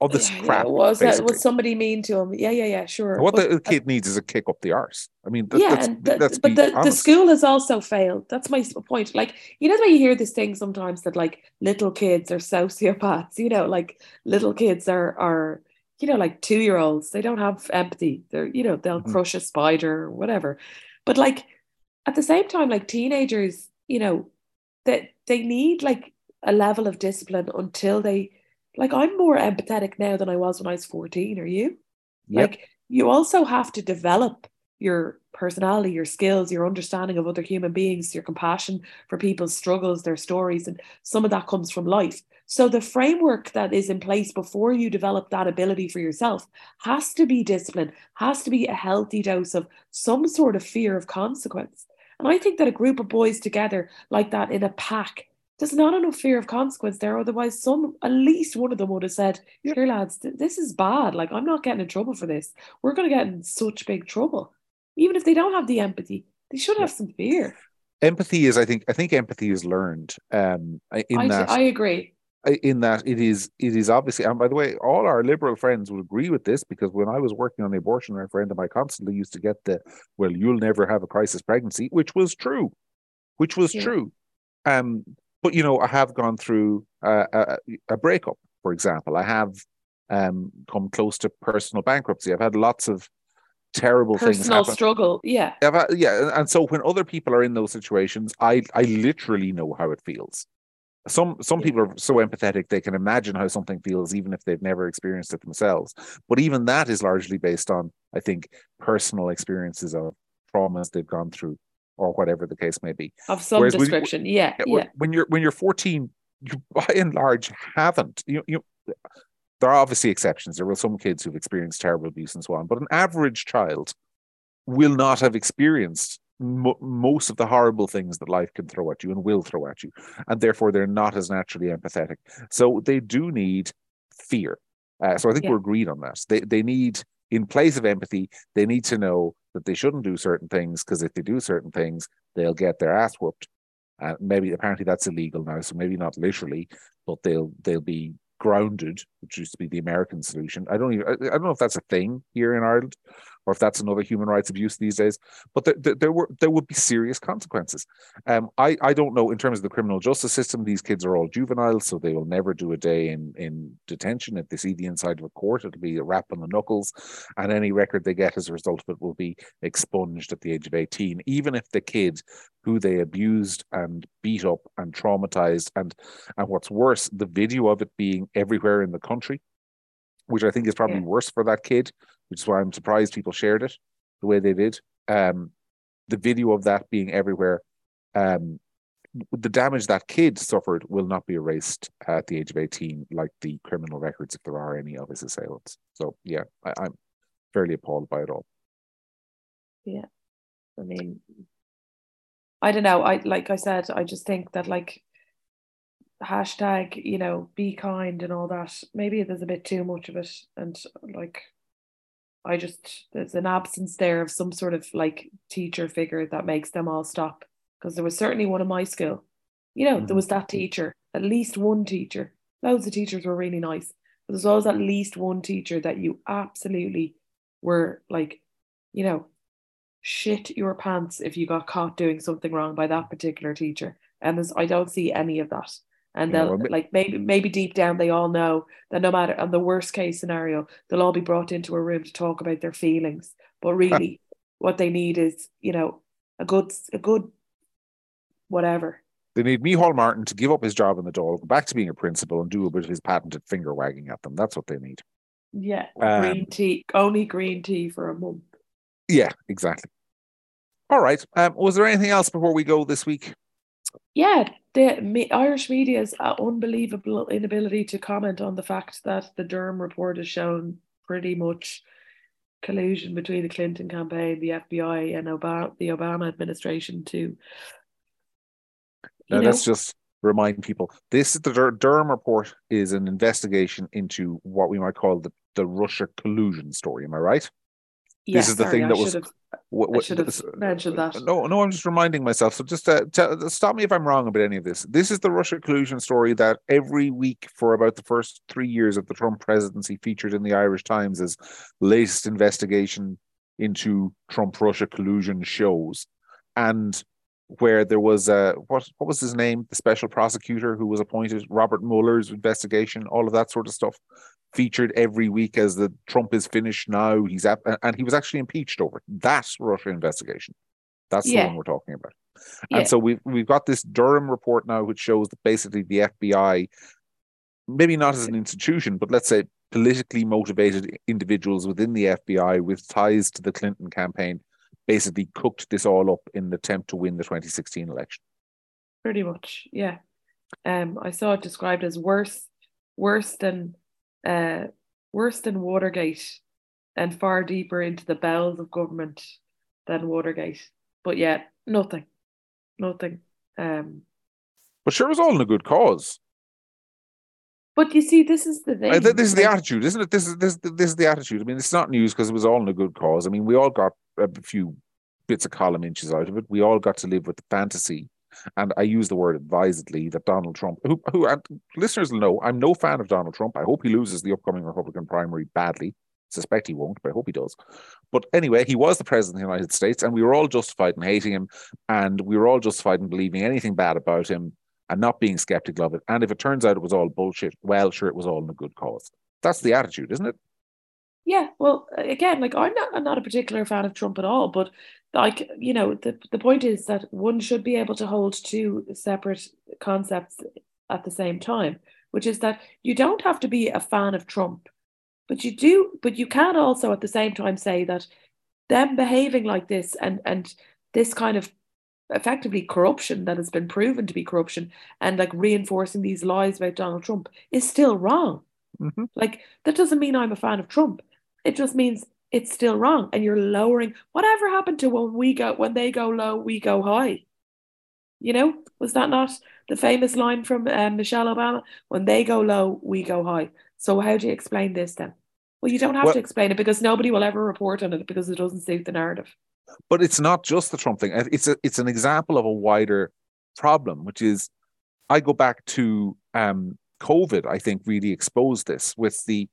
[SPEAKER 1] all this yeah, crap?
[SPEAKER 2] Yeah. Was that was somebody mean to him? Yeah, yeah, yeah, sure.
[SPEAKER 1] What but, the kid needs is a kick up the arse. I mean,
[SPEAKER 2] that, yeah, that's, the, but the, the school has also failed. That's my point. Like, you know, way you hear this thing sometimes that like little kids are sociopaths. You know, like little kids are are you know, like two year olds, they don't have empathy. They're, you know, they'll mm-hmm. crush a spider or whatever. But like at the same time, like teenagers, you know, that they, they need like a level of discipline until they like I'm more empathetic now than I was when I was 14. Are you? Yep. Like you also have to develop your personality, your skills, your understanding of other human beings, your compassion for people's struggles, their stories, and some of that comes from life. So the framework that is in place before you develop that ability for yourself has to be discipline, has to be a healthy dose of some sort of fear of consequence. And I think that a group of boys together like that in a pack, there's not enough fear of consequence there. Otherwise, some at least one of them would have said, Here, lads, th- this is bad. Like, I'm not getting in trouble for this. We're going to get in such big trouble. Even if they don't have the empathy, they should have some fear
[SPEAKER 1] empathy is i think i think empathy is learned um in
[SPEAKER 2] I,
[SPEAKER 1] that
[SPEAKER 2] i agree
[SPEAKER 1] in that it is it is obviously and by the way all our liberal friends would agree with this because when i was working on the abortion referendum i constantly used to get the well you'll never have a crisis pregnancy which was true which was yeah. true um but you know i have gone through a, a, breakup for example. I have um come close to personal bankruptcy. I've had lots of terrible
[SPEAKER 2] personal
[SPEAKER 1] things happen.
[SPEAKER 2] struggle yeah.
[SPEAKER 1] Had, yeah and so when other people are in those situations i i literally know how it feels. Some some people are so empathetic they can imagine how something feels even if they've never experienced it themselves. But even that is largely based on i think personal experiences of traumas they've gone through or whatever the case may be
[SPEAKER 2] of some Whereas description when, yeah, yeah
[SPEAKER 1] when you're when you're 14 you by and large haven't you you there are obviously exceptions there were some kids who've experienced terrible abuse and so on but an average child will not have experienced most of the horrible things that life can throw at you and will throw at you. And therefore, they're not as naturally empathetic. So they do need fear. Uh, so I think yeah. we're agreed on that. They, they need, in place of empathy, they need to know that they shouldn't do certain things because if they do certain things, they'll get their ass whooped. And uh, maybe apparently that's illegal now, so maybe not literally, but they'll they'll be grounded, which used to be the American solution. I don't even I, I don't know if that's a thing here in Ireland, or if that's another human rights abuse these days. But there, there, there were there would be serious consequences. Um, I I don't know in terms of the criminal justice system. These kids are all juveniles, so they will never do a day in in detention. If they see the inside of a court, it'll be a rap on the knuckles, and any record they get as a result of it will be expunged at the age of eighteen. Even if the kid who they abused and beat up and traumatized and and what's worse, the video of it being everywhere in the country which I think is probably yeah. worse for that kid, which is why I'm surprised people shared it the way they did. Um, the video of that being everywhere, um, the damage that kid suffered will not be erased at the age of 18, like the criminal records, if there are any of his assailants. So, yeah, I, I'm fairly appalled by it all.
[SPEAKER 2] Yeah. I mean, I don't know. I like I said, I just think that like hashtag, you know, be kind and all that. Maybe there's a bit too much of it. And like, I just, there's an absence there of some sort of like teacher figure that makes them all stop. Because there was certainly one in my school. You know, mm-hmm. there was that teacher, at least one teacher. Loads of teachers were really nice. But there's always at least one teacher that you absolutely were like, you know, shit your pants if you got caught doing something wrong by that particular teacher. And there's, I don't see any of that and they'll yeah, like maybe maybe deep down they all know that no matter on the worst case scenario they'll all be brought into a room to talk about their feelings but really what they need is you know a good a good whatever
[SPEAKER 1] they need Micheál Martin to give up his job in the Dáil, go back to being a principal, and do a bit of his patented finger wagging at them. That's what they need.
[SPEAKER 2] Yeah, um, green tea, only green tea for a month.
[SPEAKER 1] Yeah, exactly. All right. Um, was there anything else before we go this week?
[SPEAKER 2] Yeah, the me, Irish media's uh, unbelievable inability to comment on the fact that the Durham report has shown pretty much collusion between the Clinton campaign, the FBI, and Obama, the Obama administration to.
[SPEAKER 1] Now, know, let's just remind people: this is the Dur- Durham report is an investigation into what we might call the the Russia collusion story. Am I right?
[SPEAKER 2] This is the sorry, thing that I was. What, what, I should have mentioned that.
[SPEAKER 1] No, no, I'm just reminding myself. So just uh, tell, stop me if I'm wrong about any of this. This is the Russia collusion story that every week for about the first three years of the Trump presidency featured in the Irish Times as latest investigation into Trump Russia collusion shows, and where there was a what what was his name, the special prosecutor who was appointed, Robert Mueller's investigation, all of that sort of stuff featured every week as the Trump is finished now. He's at, and he was actually impeached over it. That's Russia investigation. That's yeah. the one we're talking about. Yeah. And so we've we've got this Durham report now, which shows that basically the FBI, maybe not as an institution, but let's say politically motivated individuals within the FBI with ties to the Clinton campaign, basically cooked this all up in an attempt to win the 2016 election.
[SPEAKER 2] Pretty much, yeah. Um, I saw it described as worse, worse than uh, worse than Watergate and far deeper into the bowels of government than Watergate. But yet, nothing, nothing. Um,
[SPEAKER 1] but sure, it was all in a good cause.
[SPEAKER 2] But you see, this is the thing. Uh,
[SPEAKER 1] this is the attitude, isn't it? This is this this is the attitude. I mean, it's not news because it was all in a good cause. I mean, we all got a few bits of column inches out of it. We all got to live with the fantasy and I use the word advisedly that Donald Trump, who, who listeners will know, I'm no fan of Donald Trump. I hope he loses the upcoming Republican primary badly. Suspect he won't, but I hope he does. But anyway, he was the president of the United States, and we were all justified in hating him, and we were all justified in believing anything bad about him and not being skeptical of it. And if it turns out it was all bullshit, well, sure, it was all in a good cause. That's the attitude, isn't it?
[SPEAKER 2] Yeah, well, again, like I'm not, I'm not a particular fan of Trump at all, but like you know the, the point is that one should be able to hold two separate concepts at the same time which is that you don't have to be a fan of trump but you do but you can also at the same time say that them behaving like this and and this kind of effectively corruption that has been proven to be corruption and like reinforcing these lies about donald trump is still wrong mm-hmm. like that doesn't mean i'm a fan of trump it just means it's still wrong and you're lowering whatever happened to when we go when they go low we go high. You know was that not the famous line from um, michelle obama? When they go low we go high. So how do you explain this then? Well you don't have well, to explain it because nobody will ever report on it because it doesn't suit the narrative.
[SPEAKER 1] But it's not just the trump thing. It's a, it's an example of a wider problem which is i go back to um, covid i think really exposed this with the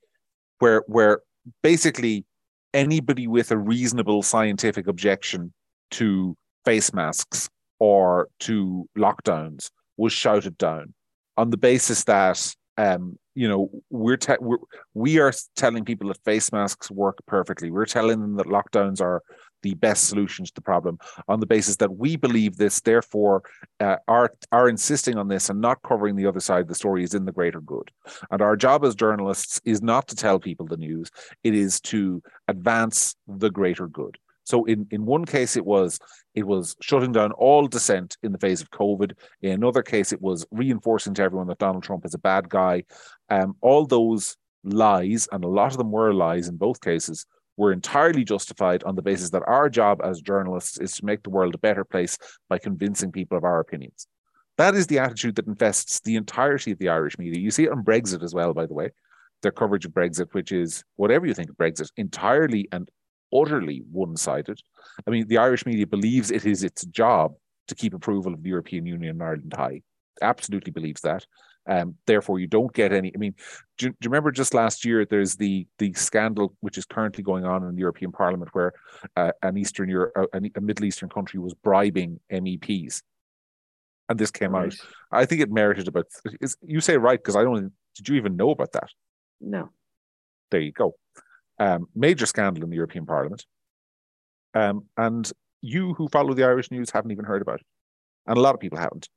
[SPEAKER 1] where where basically anybody with a reasonable scientific objection to face masks or to lockdowns was shouted down on the basis that um, you know we're, te- we're we are telling people that face masks work perfectly. We're telling them that lockdowns are the best solution to the problem on the basis that we believe this. Therefore, uh, our insisting on this and not covering the other side of the story is in the greater good. And our job as journalists is not to tell people the news; it is to advance the greater good. So in, in one case it was it was shutting down all dissent in the face of COVID. In another case, it was reinforcing to everyone that Donald Trump is a bad guy. Um, all those lies, and a lot of them were lies in both cases, were entirely justified on the basis that our job as journalists is to make the world a better place by convincing people of our opinions. That is the attitude that infests the entirety of the Irish media. You see it on Brexit as well, by the way. Their coverage of Brexit, which is whatever you think of Brexit, entirely and utterly one sided. I mean, the Irish media believes it is its job to keep approval of the European Union and Ireland high. Absolutely believes that. Um, therefore, you don't get any. I mean, do, do, you remember just last year? There's the the scandal which is currently going on in the European Parliament, where uh, an Eastern Europe, uh, a Middle Eastern country was bribing MEPs, and this came right. out. I think it merited about. Is, you say right because I don't. Did you even know about that?
[SPEAKER 2] No.
[SPEAKER 1] There you go. Um, major scandal in the European Parliament. Um, and you who follow the Irish news haven't even heard about it, and a lot of people haven't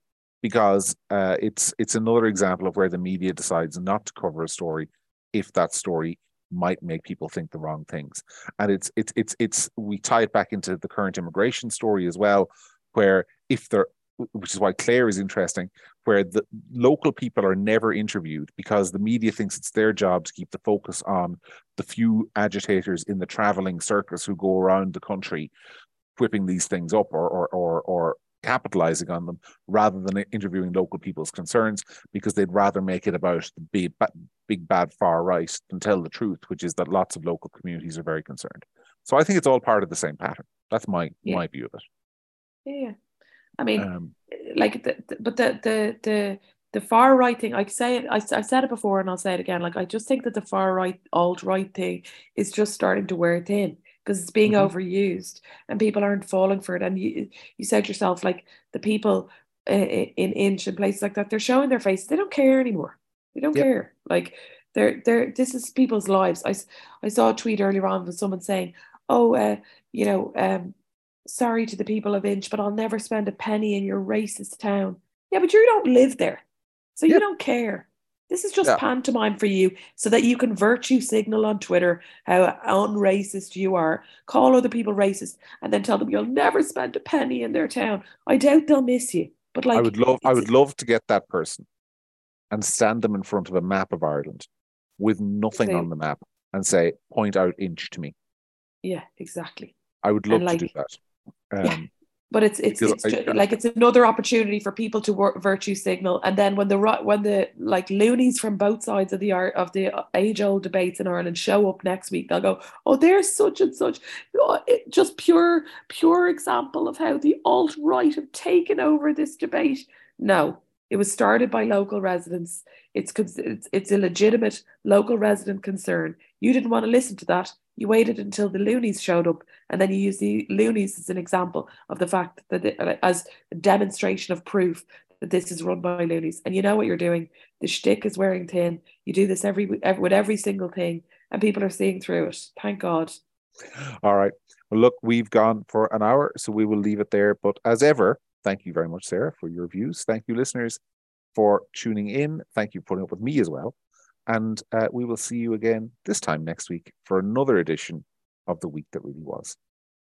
[SPEAKER 1] because uh, it's it's another example of where the media decides not to cover a story if that story might make people think the wrong things. And it's it's it's it's we tie it back into the current immigration story as well where if there which is why Clare is interesting, where the local people are never interviewed because the media thinks it's their job to keep the focus on the few agitators in the traveling circus who go around the country whipping these things up or or or, or capitalizing on them rather than interviewing local people's concerns because they'd rather make it about the big, big bad far right than tell the truth, which is that lots of local communities are very concerned. So I think it's all part of the same pattern. That's my yeah. my view of it.
[SPEAKER 2] Yeah, I mean, um, like, the, the, but the the the the far right thing, I say it, I, I've said it before and I'll say it again. Like, I just think that the far right, alt right thing is just starting to wear thin because it's being mm-hmm. overused and people aren't falling for it. And you, you said yourself, like the people uh, in Inch and places like that, they're showing their face. They don't care anymore. They don't yep. care. Like they're, they're, this is people's lives. I, I saw a tweet earlier on with someone saying, oh, uh, you know, um, sorry to the people of Inch, but I'll never spend a penny in your racist town. Yeah, but you don't live there. So yep. you don't care. This is just yeah. pantomime for you so that you can virtue signal on Twitter how unracist you are, call other people racist, and then tell them you'll never spend a penny in their town. I doubt they'll miss you. But like
[SPEAKER 1] I would love I would love to get that person and stand them in front of a map of Ireland with nothing on the map and say, point out inch to me.
[SPEAKER 2] Yeah, exactly.
[SPEAKER 1] I would love like, to do that.
[SPEAKER 2] Um, yeah but it's it's, it's I, like it's another opportunity for people to work virtue signal. And then when the when the like loonies from both sides of the art of the uh, age old debates in Ireland show up next week they'll go oh there's such and such. Oh, it, just pure pure example of how the alt right have taken over this debate. No. It was started by local residents. It's it's, it's a legitimate local resident concern. You didn't want to listen to that you waited until the loonies showed up, and then you use the loonies as an example of the fact that it, as a demonstration of proof that this is run by loonies. And you know what you're doing. The shtick is wearing thin. You do this every, every with every single thing, and people are seeing through it. Thank God.
[SPEAKER 1] All right. Well, look, we've gone for an hour, so we will leave it there. But as ever, thank you very much, Sarah, for your views. Thank you, listeners, for tuning in. Thank you for putting up with me as well. And uh, we will see you again this time next week for another edition of The Week That Really Was.